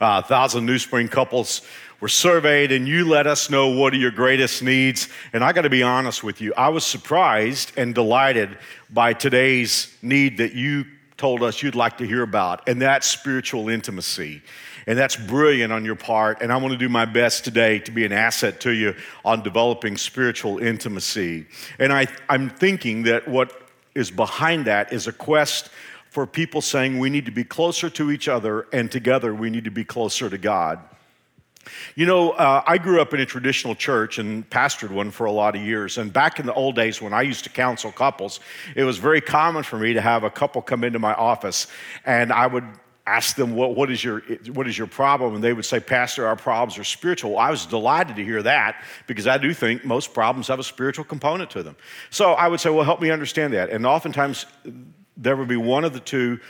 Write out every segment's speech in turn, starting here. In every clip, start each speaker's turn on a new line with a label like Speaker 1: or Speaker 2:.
Speaker 1: Uh, a thousand New Spring couples were surveyed, and you let us know what are your greatest needs. And I got to be honest with you, I was surprised and delighted by today's need that you told us you'd like to hear about, and that's spiritual intimacy. And that's brilliant on your part. And I want to do my best today to be an asset to you on developing spiritual intimacy. And I, I'm thinking that what is behind that is a quest for people saying we need to be closer to each other, and together we need to be closer to God. You know, uh, I grew up in a traditional church and pastored one for a lot of years. And back in the old days when I used to counsel couples, it was very common for me to have a couple come into my office and I would ask them, what, what, is your, what is your problem? And they would say, Pastor, our problems are spiritual. I was delighted to hear that because I do think most problems have a spiritual component to them. So I would say, Well, help me understand that. And oftentimes, there would be one of the two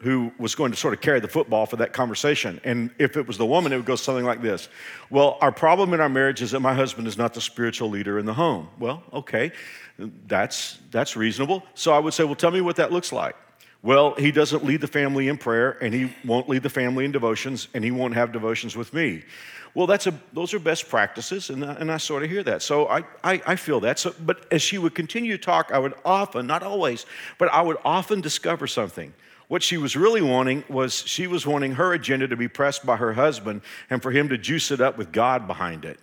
Speaker 1: who was going to sort of carry the football for that conversation. And if it was the woman, it would go something like this Well, our problem in our marriage is that my husband is not the spiritual leader in the home. Well, okay, that's, that's reasonable. So I would say, Well, tell me what that looks like. Well, he doesn't lead the family in prayer, and he won't lead the family in devotions, and he won't have devotions with me. Well, that's a, those are best practices, and, and I sort of hear that. So I, I, I feel that. So, but as she would continue to talk, I would often, not always, but I would often discover something. What she was really wanting was she was wanting her agenda to be pressed by her husband and for him to juice it up with God behind it.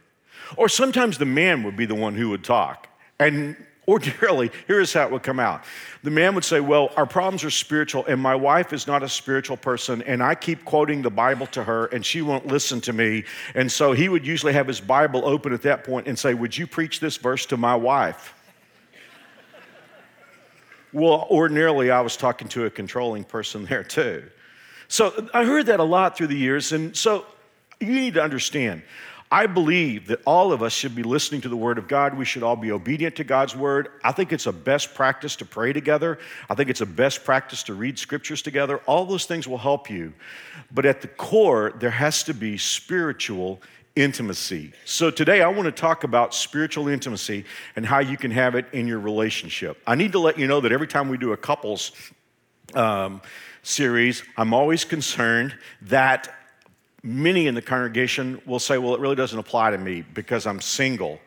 Speaker 1: Or sometimes the man would be the one who would talk. And ordinarily, here's how it would come out. The man would say, Well, our problems are spiritual, and my wife is not a spiritual person, and I keep quoting the Bible to her, and she won't listen to me. And so he would usually have his Bible open at that point and say, Would you preach this verse to my wife? Well, ordinarily, I was talking to a controlling person there too. So I heard that a lot through the years. And so you need to understand I believe that all of us should be listening to the Word of God. We should all be obedient to God's Word. I think it's a best practice to pray together. I think it's a best practice to read scriptures together. All those things will help you. But at the core, there has to be spiritual intimacy. So today I want to talk about spiritual intimacy and how you can have it in your relationship. I need to let you know that every time we do a couples um, series, I'm always concerned that many in the congregation will say, well, it really doesn't apply to me because I'm single.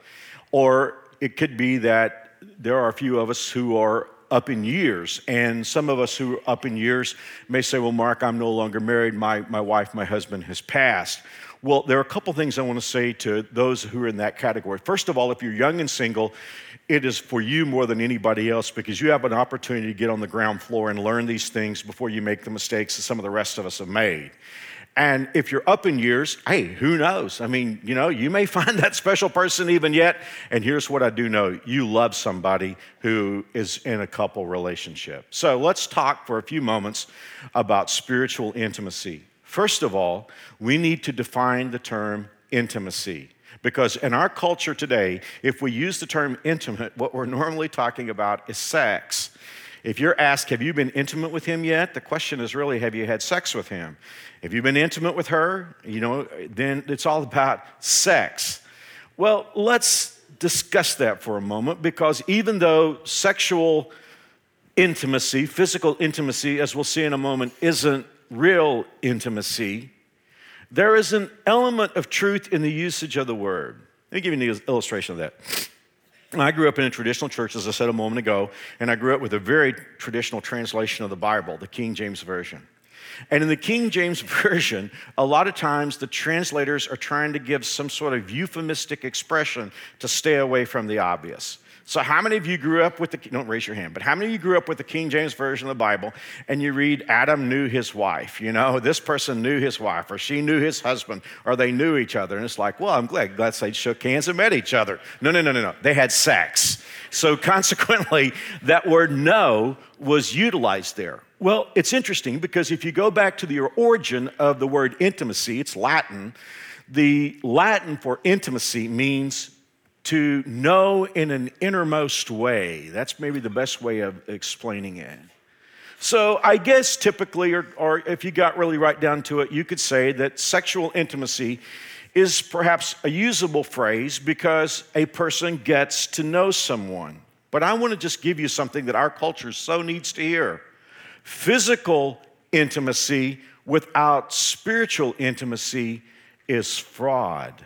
Speaker 1: Or it could be that there are a few of us who are up in years. And some of us who are up in years may say, Well, Mark, I'm no longer married. My, my wife, my husband has passed. Well, there are a couple things I want to say to those who are in that category. First of all, if you're young and single, it is for you more than anybody else because you have an opportunity to get on the ground floor and learn these things before you make the mistakes that some of the rest of us have made. And if you're up in years, hey, who knows? I mean, you know, you may find that special person even yet. And here's what I do know you love somebody who is in a couple relationship. So let's talk for a few moments about spiritual intimacy. First of all, we need to define the term intimacy. Because in our culture today, if we use the term intimate, what we're normally talking about is sex. If you're asked, Have you been intimate with him yet? The question is really, Have you had sex with him? If you've been intimate with her, you know, then it's all about sex. Well, let's discuss that for a moment because even though sexual intimacy, physical intimacy, as we'll see in a moment, isn't real intimacy, there is an element of truth in the usage of the word. Let me give you an illustration of that. I grew up in a traditional church, as I said a moment ago, and I grew up with a very traditional translation of the Bible, the King James Version. And in the King James Version, a lot of times the translators are trying to give some sort of euphemistic expression to stay away from the obvious. So, how many of you grew up with the, don't raise your hand, but how many of you grew up with the King James Version of the Bible and you read Adam knew his wife? You know, this person knew his wife or she knew his husband or they knew each other. And it's like, well, I'm glad, glad they shook hands and met each other. No, no, no, no, no. They had sex. So, consequently, that word know was utilized there. Well, it's interesting because if you go back to the origin of the word intimacy, it's Latin. The Latin for intimacy means to know in an innermost way. That's maybe the best way of explaining it. So, I guess typically, or, or, if you got really right down to it, you could say that sexual intimacy is perhaps a usable phrase because a person gets to know someone. But I want to just give you something that our culture so needs to hear. Physical intimacy without spiritual intimacy is fraud.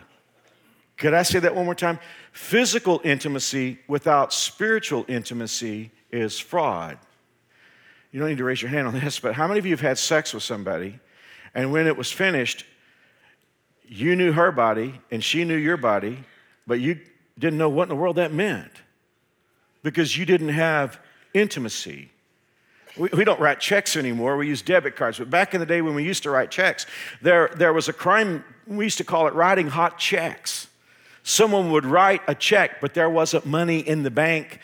Speaker 1: Could I say that one more time? Physical intimacy without spiritual intimacy is fraud. You don't need to raise your hand on this, but how many of you have had sex with somebody and when it was finished, you knew her body and she knew your body, but you didn't know what in the world that meant because you didn't have intimacy? We, don't write checks anymore. We use debit cards. But back in the day when we used to write checks, there, there was a crime, we used to call it writing hot checks. Someone would write a check, but there wasn't money in the bank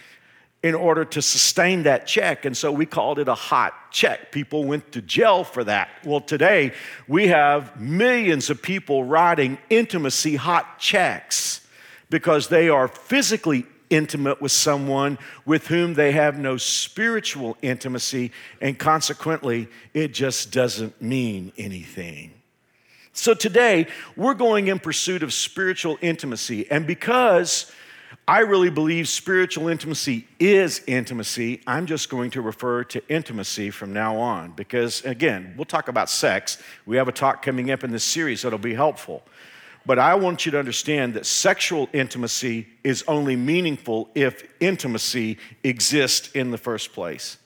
Speaker 1: in order to sustain that check. And so we called it a hot check. People went to jail for that. Well, today we have millions of people writing intimacy hot checks because they are physically intimate with someone with whom they have no spiritual intimacy, and consequently, it just doesn't mean anything. So today, we're going in pursuit of spiritual intimacy, and because I really believe spiritual intimacy is intimacy. I'm just going to refer to intimacy from now on because, again, we'll talk about sex. We have a talk coming up in this series that'll be helpful. But I want you to understand that sexual intimacy is only meaningful if intimacy exists in the first place.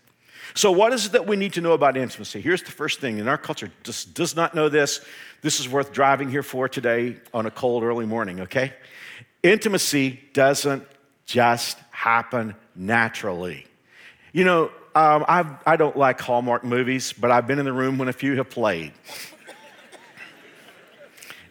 Speaker 1: So, what is it that we need to know about intimacy? Here's the first thing, and our culture just does not know this. This is worth driving here for today on a cold early morning, okay? Intimacy doesn't just happen naturally. You know, um, I don't like Hallmark movies, but I've been in the room when a few have played.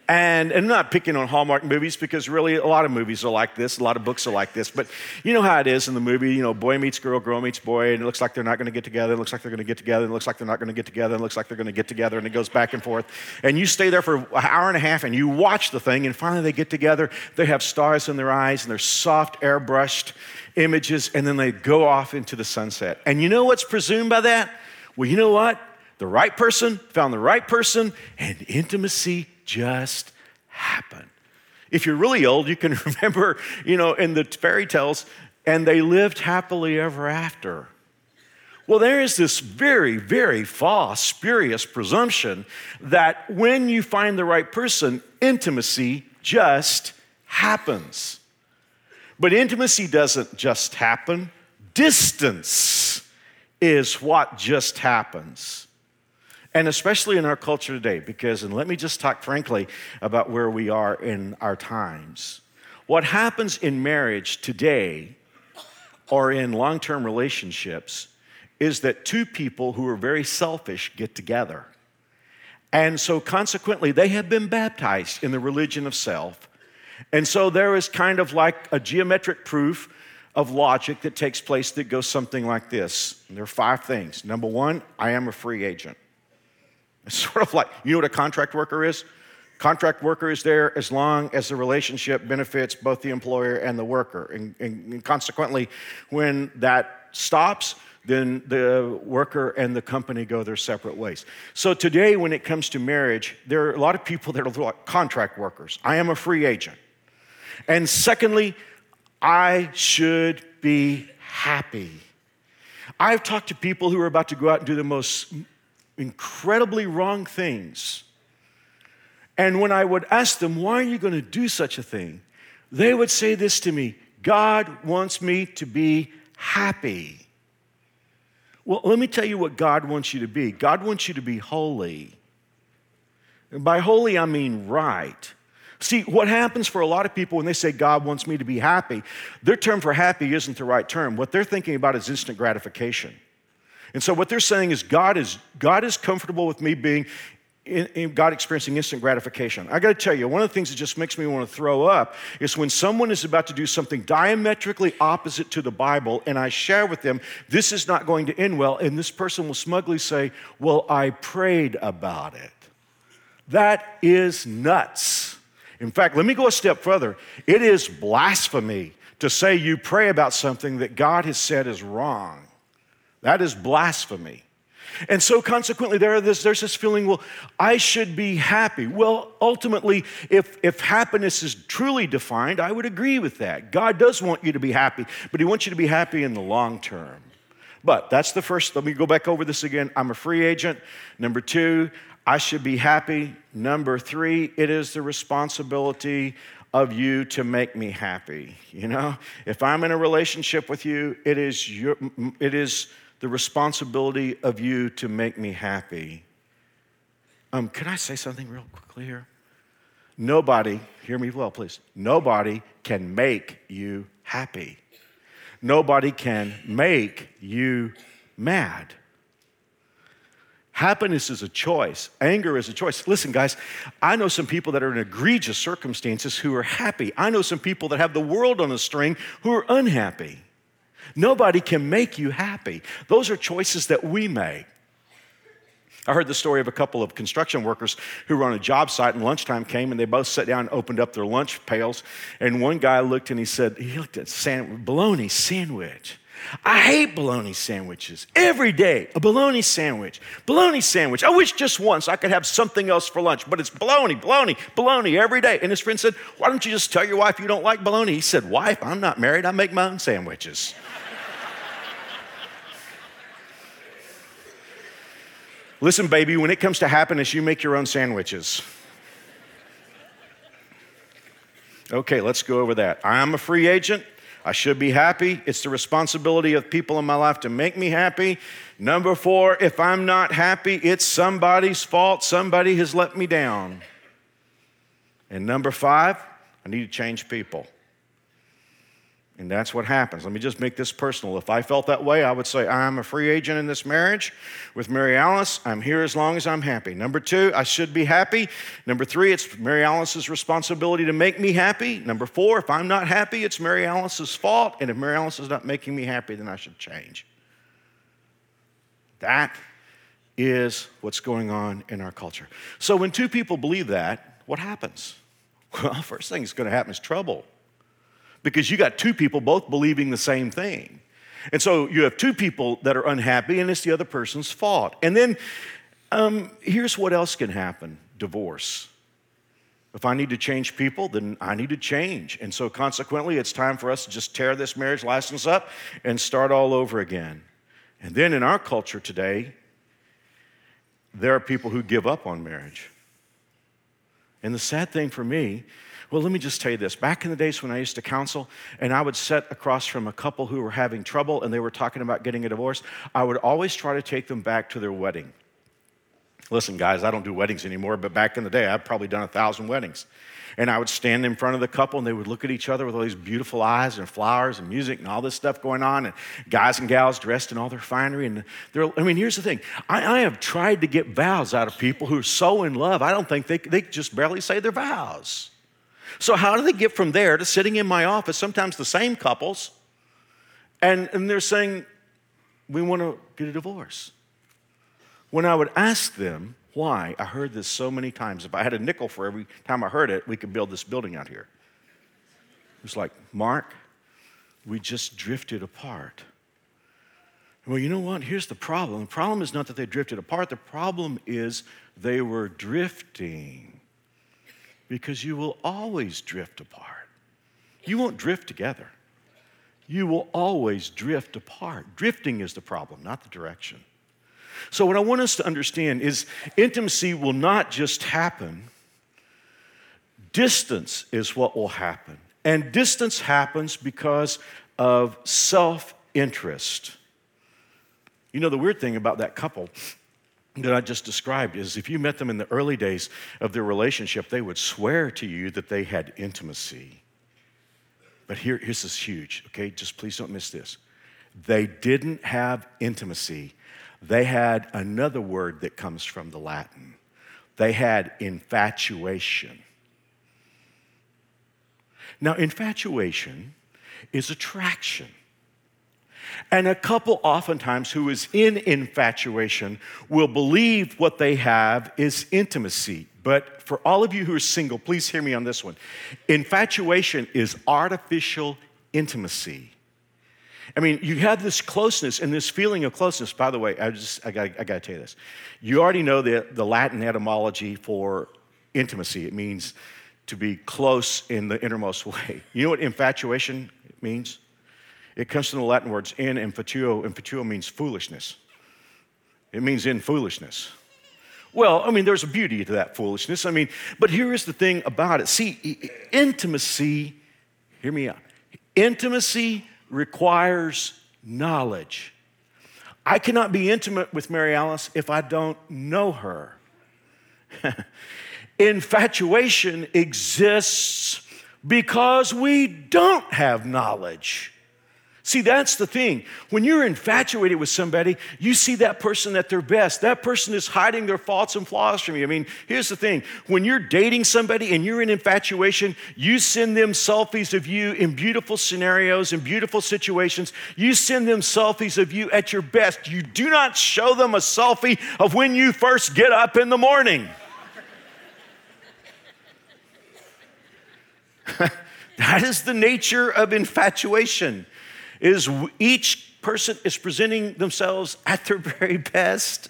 Speaker 1: And, and I'm not picking on Hallmark movies because really a lot of movies are like this, a lot of books are like this. But you know how it is in the movie, you know, boy meets girl, girl meets boy, and it looks like they're not going to get together, it looks like they're going to get together, it looks like they're not going to get together, it looks like they're going to get together, and it goes back and forth. And you stay there for an hour and a half and you watch the thing, and finally they get together. They have stars in their eyes, and they're soft, airbrushed images, and then they go off into the sunset. And you know what's presumed by that? Well, you know what? The right person found the right person, and intimacy just happen. If you're really old, you can remember, you know, in the fairy tales, and they lived happily ever after. Well, there is this very, very false, spurious presumption that when you find the right person, intimacy just happens. But intimacy doesn't just happen, distance is what just happens. And especially in our culture today, because, and let me just talk frankly about where we are in our times. What happens in marriage today or in long term relationships is that two people who are very selfish get together. And so, consequently, they have been baptized in the religion of self. And so, there is kind of like a geometric proof of logic that takes place that goes something like this. And there are five things. Number one, I am a free agent. It's sort of like, you know what a contract worker is? Contract worker is there as long as the relationship benefits both the employer and the worker. And, and, and consequently, when that stops, then the worker and the company go their separate ways. So today, when it comes to marriage, there are a lot of people that are like contract workers. I am a free agent. And secondly, I should be happy. I've talked to people who are about to go out and do the most incredibly wrong things. And when I would ask them, why are you going to do such a thing? They would say this to me God wants me to be happy. Well, let me tell you what God wants you to be God wants you to be holy. And by holy, I mean right. See, what happens for a lot of people when they say God wants me to be happy, their term for happy isn't the right term. What they're thinking about is instant gratification. And so what they're saying is God is, God is comfortable with me being in, in God experiencing instant gratification. I got to tell you, one of the things that just makes me want to throw up is when someone is about to do something diametrically opposite to the Bible, and I share with them, this is not going to end well, and this person will smugly say, Well, I prayed about it. That is nuts. In fact, let me go a step further. It is blasphemy to say you pray about something that God has said is wrong. That is blasphemy. And so, consequently, there this, there's this feeling, well, I should be happy. Well, ultimately, if, if happiness is truly defined, I would agree with that. God does want you to be happy, but He wants you to be happy in the long term. But that's the first, let me go back over this again. I'm a free agent. Number two, I should be happy. Number three, it is the responsibility of you to make me happy. You know, if I'm in a relationship with you, it is, your, it is the responsibility of you to make me happy. Um, can I say something real quickly here? Nobody, hear me well, please. Nobody can make you happy. Nobody can make you mad. Happiness is a choice. Anger is a choice. Listen, guys, I know some people that are in egregious circumstances who are happy. I know some people that have the world on a string who are unhappy. Nobody can make you happy. Those are choices that we make. I heard the story of a couple of construction workers who were on a job site and lunchtime came and they both sat down and opened up their lunch pails. And one guy looked and he said, he looked at sand, bologna sandwich. I hate bologna sandwiches every day. A bologna sandwich, bologna sandwich. I wish just once I could have something else for lunch, but it's bologna, bologna, bologna every day. And his friend said, Why don't you just tell your wife you don't like bologna? He said, Wife, I'm not married. I make my own sandwiches. Listen, baby, when it comes to happiness, you make your own sandwiches. Okay, let's go over that. I'm a free agent. I should be happy. It's the responsibility of people in my life to make me happy. Number four, if I'm not happy, it's somebody's fault. Somebody has let me down. And number five, I need to change people. And that's what happens. Let me just make this personal. If I felt that way, I would say, I'm a free agent in this marriage with Mary Alice. I'm here as long as I'm happy. Number two, I should be happy. Number three, it's Mary Alice's responsibility to make me happy. Number four, if I'm not happy, it's Mary Alice's fault. And if Mary Alice is not making me happy, then I should change. That is what's going on in our culture. So when two people believe that, what happens? Well, first thing that's going to happen is trouble because you got two people both believing the same thing. And so you have two people that are unhappy, and it's the other person's fault. And then um, here's what else can happen divorce. If I need to change people, then I need to change. And so consequently, it's time for us to just tear this marriage license up and start all over again. And then in our culture today, there are people who give up on marriage. And the sad thing for me well, let me just tell you this. Back in the days when I used to counsel, and I would sit across from a couple who were having trouble and they were talking about getting a divorce, I would always try to take them back to their wedding. Listen, guys, I don't do weddings anymore, but back in the day, I've probably done a thousand weddings. And I would stand in front of the couple and they would look at each other with all these beautiful eyes and flowers and music and all this stuff going on, and guys and gals dressed in all their finery. And they're, I mean, here's the thing I, I have tried to get vows out of people who are so in love, I don't think they, they just barely say their vows. So, how do they get from there to sitting in my office, sometimes the same couples, and, and they're saying, We want to get a divorce? When I would ask them why, I heard this so many times. If I had a nickel for every time I heard it, we could build this building out here. It was like, Mark, we just drifted apart. Well, you know what? Here's the problem. The problem is not that they drifted apart, the problem is they were drifting because you will always drift apart. You won't drift together. You will always drift apart. Drifting is the problem, not the direction. So, what I want us to understand is intimacy will not just happen, distance is what will happen. And distance happens because of self interest. You know, the weird thing about that couple that I just described is if you met them in the early days of their relationship, they would swear to you that they had intimacy. But here, here's this huge, okay? Just please don't miss this. They didn't have intimacy, they had another word that comes from the Latin. They had infatuation. Now, infatuation is attraction. And a couple, oftentimes, who is in infatuation will believe what they have is intimacy. But for all of you who are single, please hear me on this one. Infatuation is artificial intimacy. I mean, you have this closeness and this feeling of closeness. By the way, I just I got I got to tell you this. You already know the, the Latin etymology for intimacy. It means to be close in the innermost way. You know what infatuation means? It comes from the Latin words in and fatuo, and fatuo means foolishness. It means in foolishness. Well, I mean, there's a beauty to that foolishness. I mean, but here is the thing about it. See, intimacy, hear me out. Intimacy requires knowledge. I cannot be intimate with Mary Alice if I don't know her. Infatuation exists because we don't have knowledge. See, that's the thing. When you're infatuated with somebody, you see that person at their best. That person is hiding their faults and flaws from you. I mean, here's the thing when you're dating somebody and you're in infatuation, you send them selfies of you in beautiful scenarios, in beautiful situations. You send them selfies of you at your best. You do not show them a selfie of when you first get up in the morning. that is the nature of infatuation is each person is presenting themselves at their very best.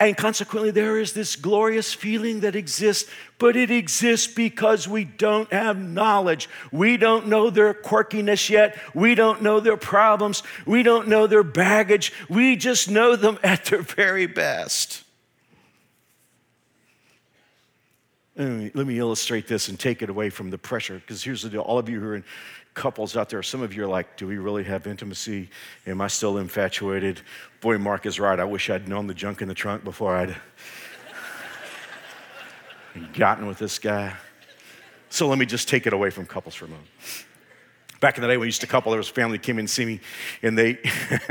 Speaker 1: And consequently, there is this glorious feeling that exists, but it exists because we don't have knowledge. We don't know their quirkiness yet. We don't know their problems. We don't know their baggage. We just know them at their very best. Let me, illustrate this and take it away from the pressure, because here's the deal all of you who are in couples out there, some of you are like, do we really have intimacy? Am I still infatuated? Boy, Mark is right. I wish I'd known the junk in the trunk before I'd gotten with this guy. So let me just take it away from couples for a moment. Back in the day, when we used to couple, there was a family came in and see me, and they,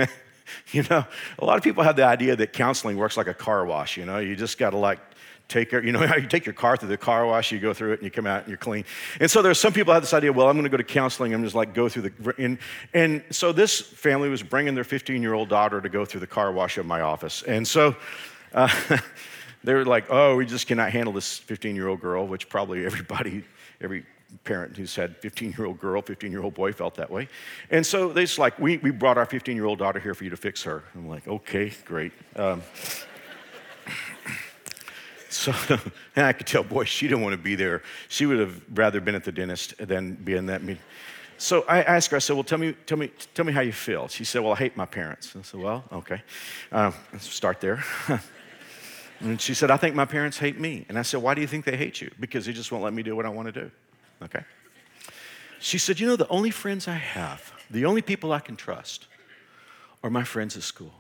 Speaker 1: you know, a lot of people have the idea that counseling works like a car wash. You know, you just got to like take you know how you take your car through the car wash, you go through it and you come out and you're clean. And so there's some people have this idea, well, I'm going to go to counseling. I'm just like go through the, and, and so this family was bringing their 15 year old daughter to go through the car wash of my office. And so uh, they were like, oh, we just cannot handle this 15 year old girl, which probably everybody, every parent who's had 15 year old girl, 15 year old boy felt that way. And so they just like, we, we brought our 15 year old daughter here for you to fix her. I'm like, okay, great. Um, so I could tell, boy, she didn't want to be there. She would have rather been at the dentist than be in that meeting. So I asked her, I said, well, tell me, tell me, tell me how you feel. She said, well, I hate my parents. I said, well, okay. Uh, let's start there. and she said, I think my parents hate me. And I said, why do you think they hate you? Because they just won't let me do what I want to do. Okay. She said, you know, the only friends I have, the only people I can trust are my friends at school.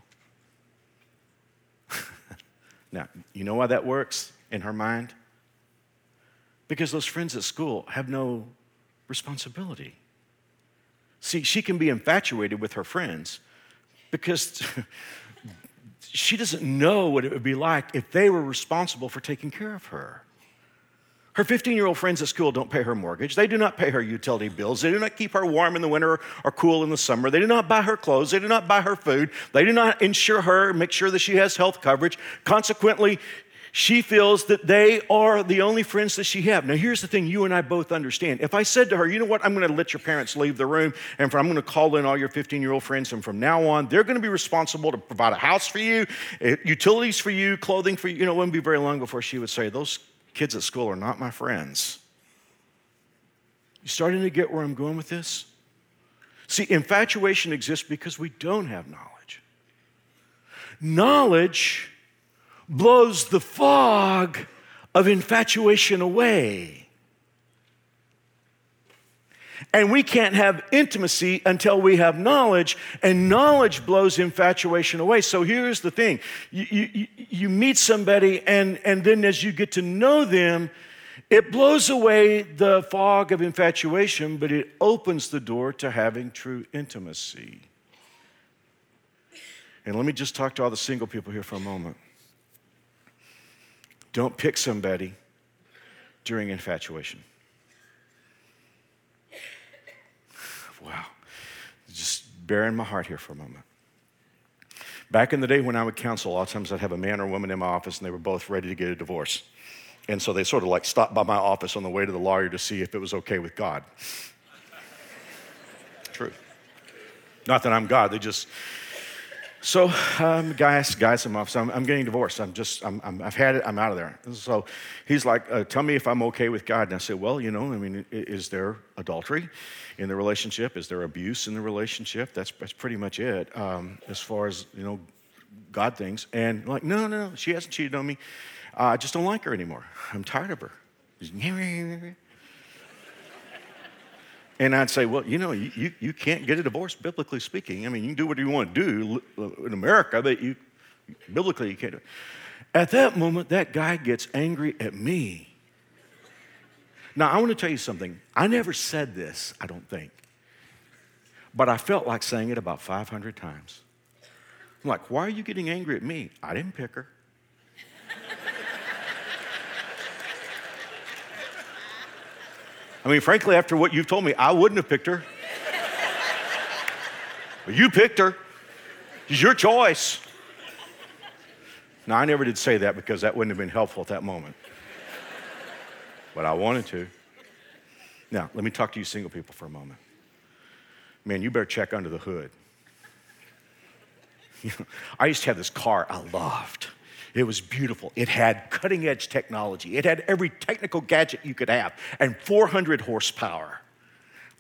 Speaker 1: Now, you know why that works in her mind? Because those friends at school have no responsibility. See, she can be infatuated with her friends because she doesn't know what it would be like if they were responsible for taking care of her. Her 15 year old friends at school don't pay her mortgage. They do not pay her utility bills. They do not keep her warm in the winter or cool in the summer. They do not buy her clothes. They do not buy her food. They do not insure her, make sure that she has health coverage. Consequently, she feels that they are the only friends that she have. Now, here's the thing you and I both understand. If I said to her, you know what, I'm going to let your parents leave the room, and I'm going to call in all your 15 year old friends, and from now on, they're going to be responsible to provide a house for you, eh, utilities for you, clothing for you, you know, it wouldn't be very long before she would say, those kids at school are not my friends. You starting to get where I'm going with this? See, infatuation exists because we don't have knowledge. Knowledge blows the fog of infatuation away. And we can't have intimacy until we have knowledge, and knowledge blows infatuation away. So here's the thing you, you, you, meet somebody, and, and then as you get to know them, it blows away the fog of infatuation, but it opens the door to having true intimacy. And let me just talk to all the single people here for a moment. Don't pick somebody during infatuation. Wow. Just bear in my heart here for a moment. Back in the day when I would counsel, a lot of times I'd have a man or woman in my office and they were both ready to get a divorce. And so they sort of like stopped by my office on the way to the lawyer to see if it was okay with God. True. Not that I'm God, they just so, um, guys, guys, I'm off. So I'm, I'm, getting divorced. I'm just, i have had it. I'm out of there. So he's like, uh, tell me if I'm okay with God. And I said, well, you know, I mean, is there adultery in the relationship? Is there abuse in the relationship? That's, that's pretty much it um, as far as, you know, God things. And like, no, no, no, she hasn't cheated on me. I just don't like her anymore. I'm tired of her. And I'd say, well, you know, you, you, can't get a divorce, biblically speaking. I mean, you can do what you want to do in America, but you, biblically, you can't do it. At that moment, that guy gets angry at me. Now, I want to tell you something. I never said this, I don't think, but I felt like saying it about 500 times. I'm like, why are you getting angry at me? I didn't pick her. I mean, frankly, after what you've told me, I wouldn't have picked her. but you picked her. It's your choice. Now, I never did say that because that wouldn't have been helpful at that moment. but I wanted to. Now, let me talk to you single people for a moment. Man, you better check under the hood. I used to have this car I loved. It was beautiful. It had cutting edge technology. It had every technical gadget you could have and 400 horsepower.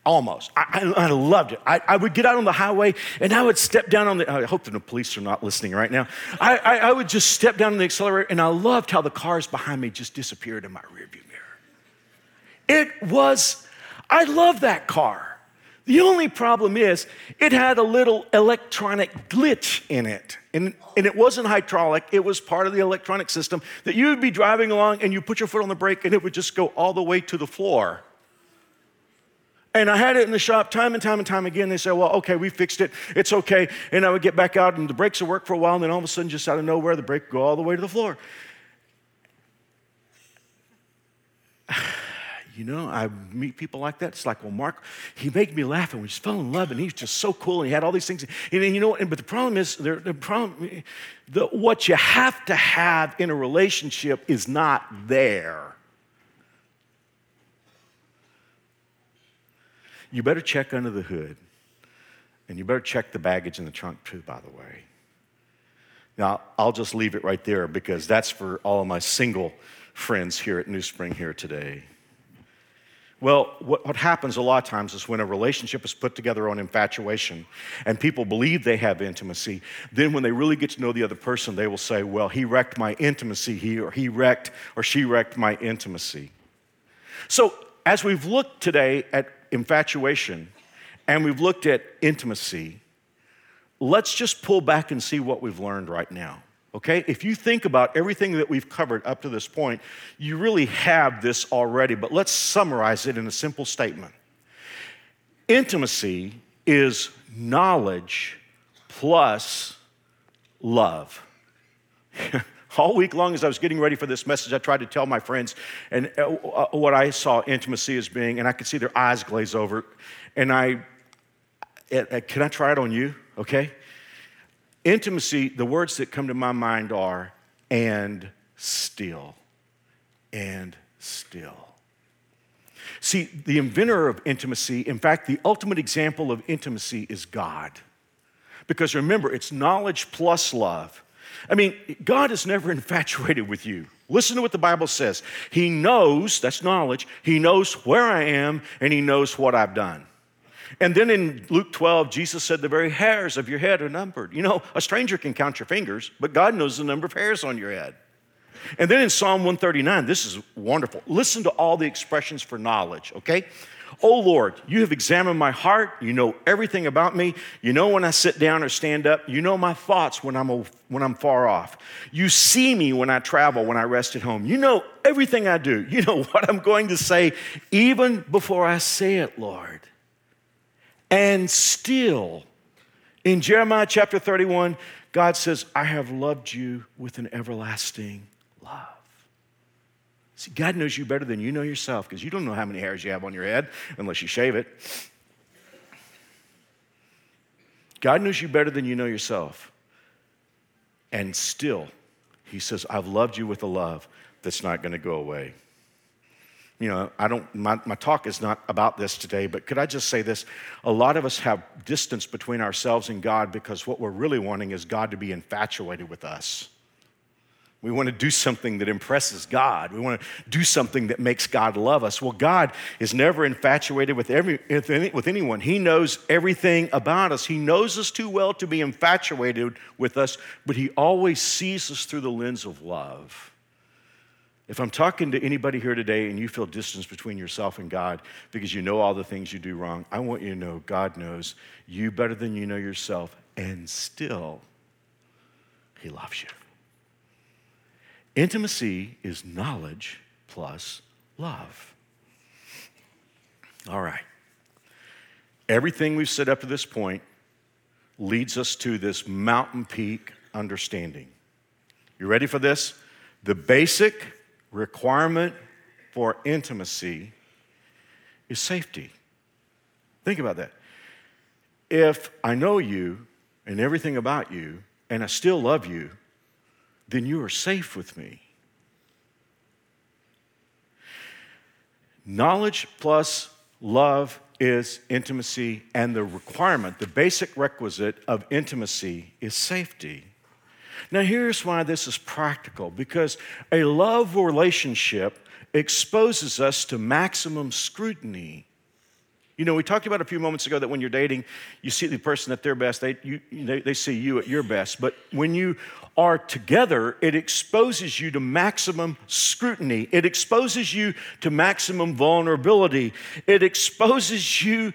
Speaker 1: Almost. I, I, I loved it. I, I, would get out on the highway and I would step down on the, I hope the police are not listening right now. I, I would just step down on the accelerator and I loved how the cars behind me just disappeared in my rearview mirror. It was, I love that car. The only problem is it had a little electronic glitch in it. And, and it wasn't hydraulic, it was part of the electronic system that you would be driving along and you put your foot on the brake and it would just go all the way to the floor. And I had it in the shop time and time and time again. They said, well, okay, we fixed it. It's okay. And I would get back out and the brakes would work for a while. And then all of a sudden, just out of nowhere, the brake would go all the way to the floor. You know, I meet people like that. It's like, well, Mark, he made me laugh and we just fell in love and he's just so cool and he had all these things. And, and you know, but the problem is, the problem, the, what you have to have in a relationship is not there. You better check under the hood and you better check the baggage in the trunk too, by the way. Now, I'll just leave it right there because that's for all of my single friends here at New Spring here today. Well, what, what, happens a lot of times is when a relationship is put together on infatuation and people believe they have intimacy, then when they really get to know the other person, they will say, Well, he wrecked my intimacy, he or he wrecked or she wrecked my intimacy. So, as we've looked today at infatuation and we've looked at intimacy, let's just pull back and see what we've learned right now. Okay? If you think about everything that we've covered up to this point, you really have this already, but let's summarize it in a simple statement. Intimacy is knowledge plus love. All week long, as I was getting ready for this message, I tried to tell my friends and uh, uh, what I saw intimacy as being, and I could see their eyes glaze over. And I, uh, can I try it on you? Okay? Intimacy, the words that come to my mind are and still, and still. See, the inventor of intimacy, in fact, the ultimate example of intimacy is God. Because remember, it's knowledge plus love. I mean, God is never infatuated with you. Listen to what the Bible says. He knows, that's knowledge, He knows where I am and He knows what I've done. And then in Luke 12, Jesus said, The very hairs of your head are numbered. You know, a stranger can count your fingers, but God knows the number of hairs on your head. And then in Psalm 139, this is wonderful. Listen to all the expressions for knowledge, okay? Oh Lord, you have examined my heart. You know everything about me. You know when I sit down or stand up. You know my thoughts when I'm, when I'm far off. You see me when I travel, when I rest at home. You know everything I do. You know what I'm going to say even before I say it, Lord. And still, in Jeremiah chapter 31, God says, I have loved you with an everlasting love. See, God knows you better than you know yourself because you don't know how many hairs you have on your head unless you shave it. God knows you better than you know yourself. And still, He says, I've loved you with a love that's not going to go away you know, I don't, my, my talk is not about this today, but could I just say this? A lot of us have distance between ourselves and God because what we're really wanting is God to be infatuated with us. We want to do something that impresses God. We want to do something that makes God love us. Well, God is never infatuated with, every, with anyone. He knows everything about us. He knows us too well to be infatuated with us, but He always sees us through the lens of love. If I'm talking to anybody here today and you feel distance between yourself and God because you know all the things you do wrong, I want you to know God knows you better than you know yourself, and still, He loves you. Intimacy is knowledge plus love. All right. Everything we've said up to this point leads us to this mountain peak understanding. You ready for this? The basic requirement for intimacy is safety. Think about that. If I know you and everything about you, and I still love you, then you are safe with me. Knowledge plus love is intimacy, and the requirement, the basic requisite of intimacy is safety. Now, here's why this is practical because a love relationship exposes us to maximum scrutiny. You know, we talked about a few moments ago that when you're dating, you see the person at their best, they, you, they, they see you at your best. But when you are together, it exposes you to maximum scrutiny. It exposes you to maximum vulnerability. It exposes you,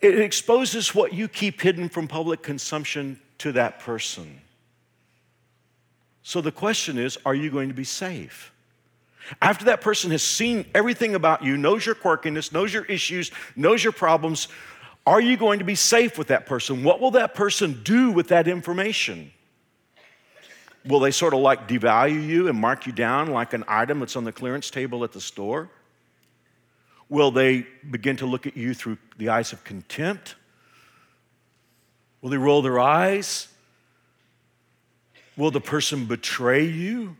Speaker 1: it exposes what you keep hidden from public consumption to that person. So the question is are you going to be safe? After that person has seen everything about you, knows your quirkiness, knows your issues, knows your problems, are you going to be safe with that person? What will that person do with that information? Will they sort of like devalue you and mark you down like an item that's on the clearance table at the store? Will they begin to look at you through the eyes of contempt? Will they roll their eyes? Will the person betray you?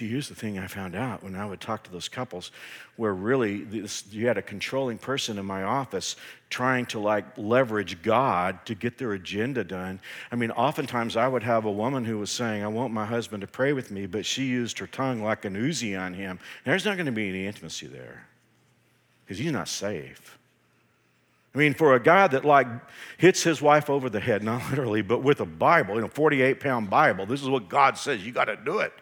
Speaker 1: See, here's the thing I found out when I would talk to those couples where really this, you had a controlling person in my office trying to like leverage God to get their agenda done. I mean, oftentimes I would have a woman who was saying, I want my husband to pray with me, but she used her tongue like an Uzi on him. And There's not going to be any intimacy there because he's not safe. I mean, for a guy that like hits his wife over the head, not literally, but with a Bible, you know, 48 pound Bible, this is what God says, you got to do it.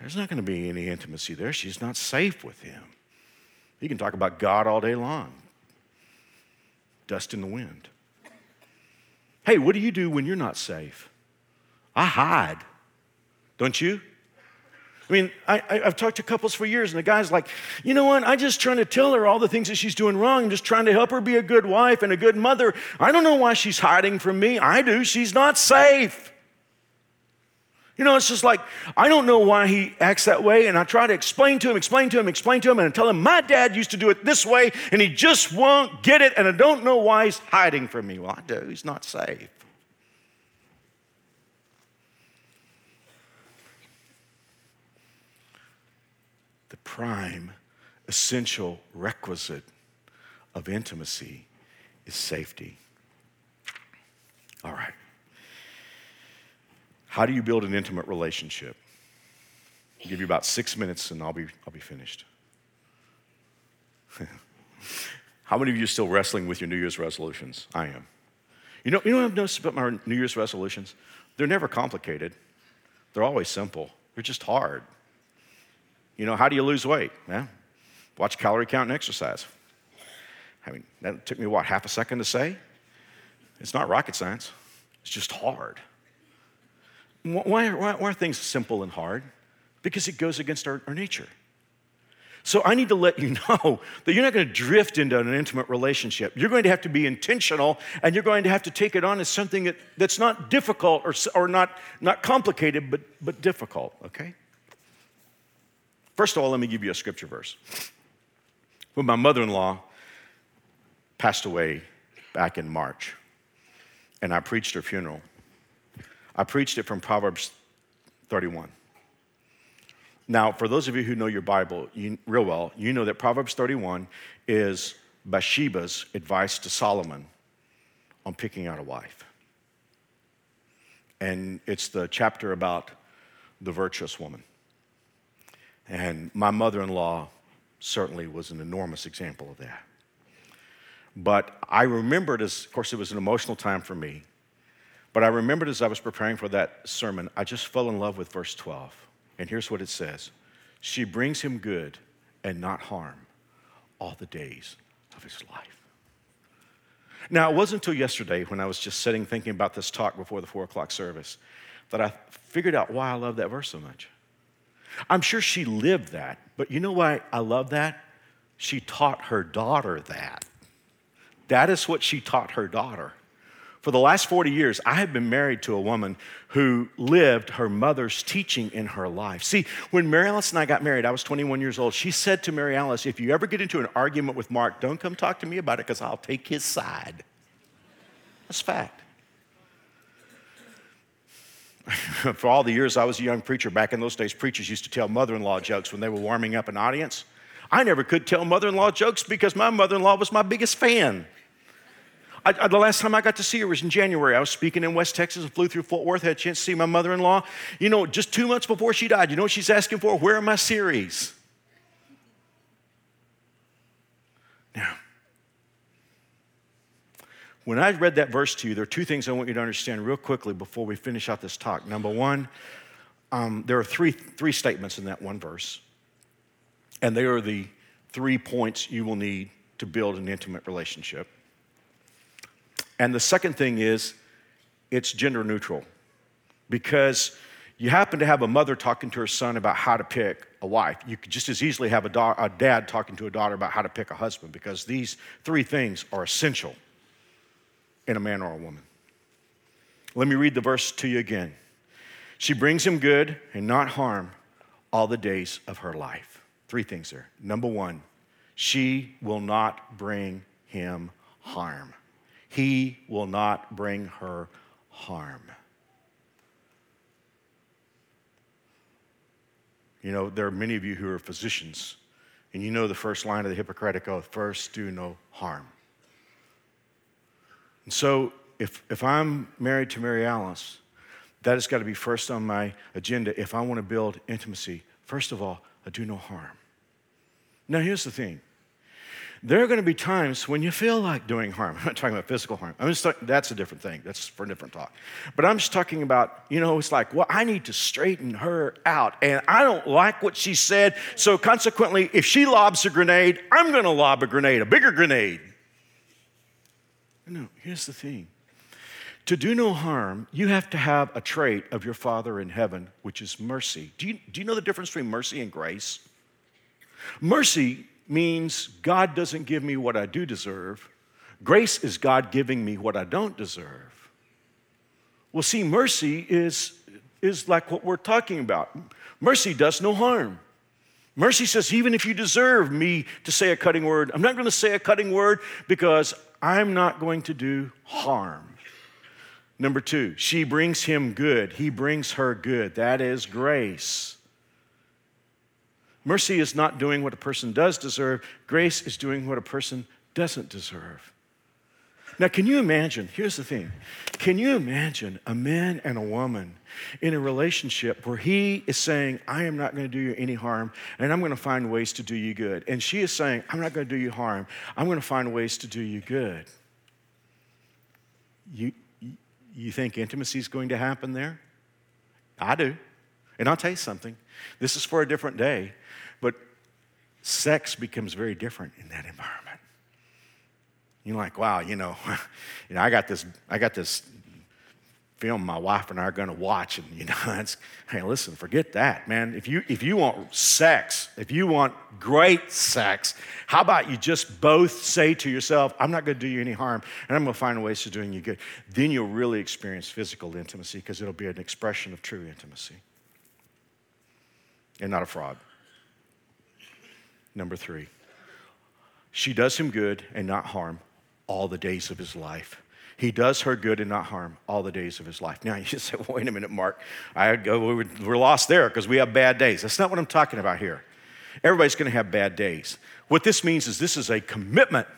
Speaker 1: There's not going to be any intimacy there. She's not safe with him. You can talk about God all day long. Dust in the wind. Hey, what do you do when you're not safe? I hide. Don't you? I mean, I, have talked to couples for years, and the guy's like, you know what? I'm just trying to tell her all the things that she's doing wrong. I'm just trying to help her be a good wife and a good mother. I don't know why she's hiding from me. I do. She's not safe. You know, it's just like, I don't know why he acts that way. And I try to explain to him, explain to him, explain to him, and I tell him, my dad used to do it this way, and he just won't get it. And I don't know why he's hiding from me. Well, I do. He's not safe. Prime, essential requisite of intimacy is safety. All right. How do you build an intimate relationship? I'll give you about six minutes and I'll be, I'll be finished. How many of you are still wrestling with your New Year's resolutions? I am. You know, you know what I've noticed about my New Year's resolutions? They're never complicated. They're always simple. They're just hard. You know, how do you lose weight? Yeah, watch calorie count and exercise. I mean, that took me what, half a second to say? It's not rocket science, it's just hard. Why, why, are things simple and hard? Because it goes against our, our nature. So I need to let you know that you're not going to drift into an intimate relationship. You're going to have to be intentional and you're going to have to take it on as something that, that's not difficult or, or not, not complicated, but, but difficult, okay? First of all, let me give you a scripture verse. When my mother in law passed away back in March, and I preached her funeral, I preached it from Proverbs 31. Now, for those of you who know your Bible you, real well, you know that Proverbs 31 is Bathsheba's advice to Solomon on picking out a wife. And it's the chapter about the virtuous woman. And my mother in law certainly was an enormous example of that. But I remember it as, of course, it was an emotional time for me. But I remembered as I was preparing for that sermon, I just fell in love with verse 12. And here's what it says She brings him good and not harm all the days of his life. Now, it wasn't until yesterday when I was just sitting thinking about this talk before the four o'clock service that I figured out why I love that verse so much. I'm sure she lived that, but you know why I love that? She taught her daughter that. That is what she taught her daughter. For the last 40 years, I have been married to a woman who lived her mother's teaching in her life. See, when Mary Alice and I got married, I was 21 years old. She said to Mary Alice, If you ever get into an argument with Mark, don't come talk to me about it because I'll take his side. That's fact. For all the years I was a young preacher, back in those days, preachers used to tell mother in law jokes when they were warming up an audience. I never could tell mother in law jokes because my mother in law was my biggest fan. I, I, the last time I got to see her was in January. I was speaking in West Texas and flew through Fort Worth, had a chance to see my mother in law. You know, just two months before she died, you know what she's asking for? Where are my series? When I read that verse to you, there are two things I want you to understand real quickly before we finish out this talk. Number one, um, there are three, three statements in that one verse, and they are the three points you will need to build an intimate relationship. And the second thing is it's gender neutral because you happen to have a mother talking to her son about how to pick a wife. You could just as easily have a, da- a dad talking to a daughter about how to pick a husband because these three things are essential in a man or a woman. Let me read the verse to you again. She brings him good and not harm all the days of her life. Three things there. Number one, she will not bring him harm he will not bring her harm. You know, there are many of you who are physicians, and you know the first line of the Hippocratic Oath first, do no harm. And so, if, if I'm married to Mary Alice, that has got to be first on my agenda if I want to build intimacy. First of all, I do no harm. Now, here's the thing there are going to be times when you feel like doing harm. I'm not talking about physical harm. I'm just talking, that's a different thing. That's for a different talk. But I'm just talking about, you know, it's like, well, I need to straighten her out. And I don't like what she said. So consequently, if she lobs a grenade, I'm going to lob a grenade, a bigger grenade. No, here's the thing. To do no harm, you have to have a trait of your Father in heaven, which is mercy. Do you, do you know the difference between mercy and grace? Mercy means God doesn't give me what I do deserve. Grace is God giving me what I don't deserve. Well, see, mercy is, is like what we're talking about. Mercy does no harm. Mercy says, even if you deserve me to say a cutting word, I'm not going to say a cutting word because I'm not going to do harm. Number two, she brings him good. He brings her good. That is grace. Mercy is not doing what a person does deserve, grace is doing what a person doesn't deserve. Now, can you imagine? Here's the thing can you imagine a man and a woman in a relationship where he is saying, I am not going to do you any harm, and I'm going to find ways to do you good? And she is saying, I'm not going to do you harm, I'm going to find ways to do you good. You, you think intimacy is going to happen there? I do. And I'll tell you something this is for a different day. But sex becomes very different in that environment. You're like, wow, you know, you know, I got this, I got this film my wife and I are going to watch, and you know, it's, hey, listen, forget that, man. If you if you want sex, if you want great sex, how about you just both say to yourself, I'm not going to do you any harm, and I'm going to find ways to doing you good. Then you'll really experience physical intimacy because it'll be an expression of true intimacy, and not a fraud. Number three, she does him good and not harm all the days of his life. He does her good and not harm all the days of his life. Now you say, wait a minute, Mark. I go, we're lost there because we have bad days. That's not what I'm talking about here. Everybody's going to have bad days. What this means is this is a commitment.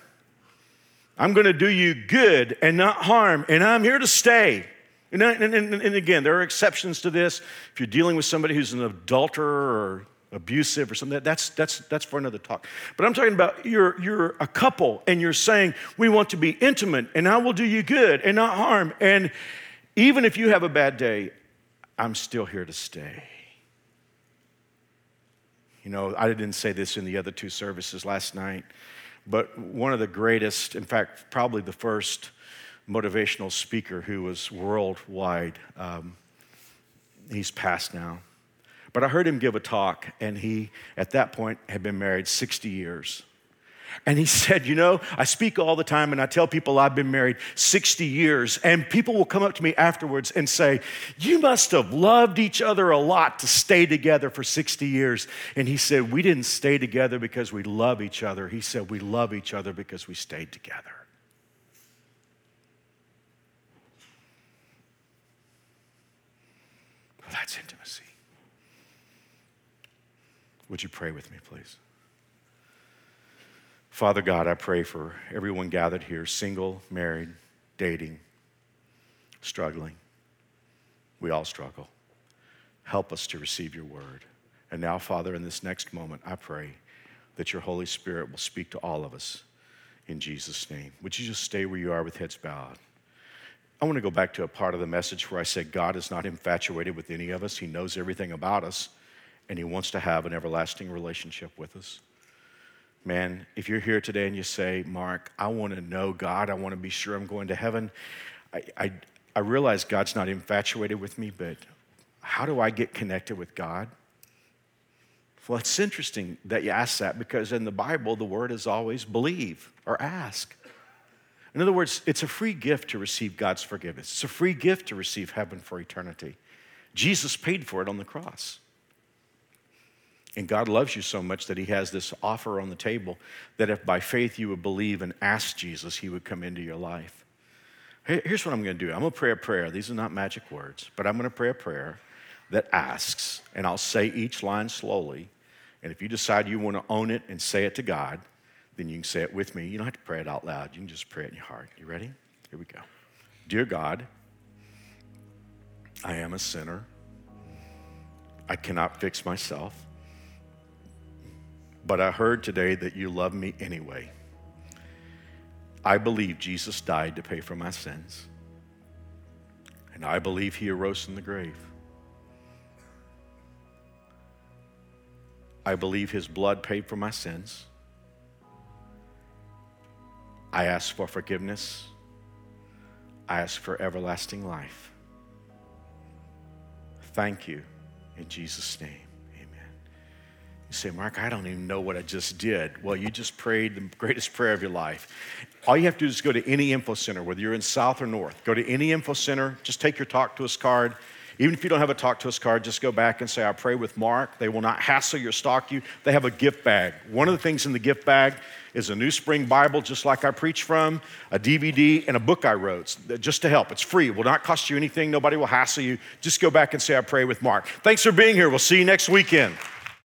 Speaker 1: I'm going to do you good and not harm, and I'm here to stay. And, and, and, and again, there are exceptions to this. If you're dealing with somebody who's an adulterer or abusive or something. That's, that's, that's for another talk. But I'm talking about you're, you're a couple and you're saying, we want to be intimate and I will do you good and not harm. And Even if you have a bad day, I'm still here to stay. You know, I didn't say this in the other two services last night, but one of the greatest, in fact, probably the first motivational speaker who was worldwide, um, he's passed now. But I heard him give a talk, and he, at that point, had been married 60 years. And he said, You know, I speak all the time and I tell people I've been married 60 years, and people will come up to me afterwards and say, You must have loved each other a lot to stay together for 60 years. And he said, We didn't stay together because we love each other. He said, We love each other because we stayed together. Well, that's intimacy. Would you pray with me, please? Father God, I pray for everyone gathered here, single, married, dating, struggling. We all struggle. Help us to receive your word. And now, Father, in this next moment, I pray that your Holy Spirit will speak to all of us in Jesus' name. Would you just stay where you are with heads bowed? I want to go back to a part of the message where I said God is not infatuated with any of us. He knows everything about us, and He wants to have an everlasting relationship with us. Man, if you're here today and you say, Mark, I want to know God, I want to be sure I'm going to heaven, I, I, I realize God's not infatuated with me, but how do I get connected with God? Well, it's interesting that you ask that because in the Bible, the word is always believe or ask. In other words, it's a free gift to receive God's forgiveness. It's a free gift to receive heaven for eternity. Jesus paid for it on the cross. And God loves you so much that He has this offer on the table that if by faith you would believe and ask Jesus, He would come into your life. Here's what I'm going to do I'm going to pray a prayer. These are not magic words, but I'm going to pray a prayer that asks, and I'll say each line slowly. And if you decide you want to own it and say it to God, then you can say it with me. You don't have to pray it out loud, you can just pray it in your heart. You ready? Here we go. Dear God, I am a sinner. I cannot fix myself. But I heard today that you love me anyway. I believe Jesus died to pay for my sins. And I believe he arose from the grave. I believe his blood paid for my sins. I ask for forgiveness. I ask for everlasting life. Thank you in Jesus' name. You say, Mark, I don't even know what I just did. Well, you just prayed the greatest prayer of your life. All you have to do is go to any info center, whether you're in South or North. Go to any info center, just take your talk to us card. Even if you don't have a talk to us card, just go back and say, I pray with Mark. They will not hassle you or stalk you. They have a gift bag. One of the things in the gift bag is a New Spring Bible, just like I preach from, a DVD, and a book I wrote, just to help. It's free. It will not cost you anything. Nobody will hassle you. Just go back and say, I pray with Mark. Thanks for being here. We'll see you next weekend.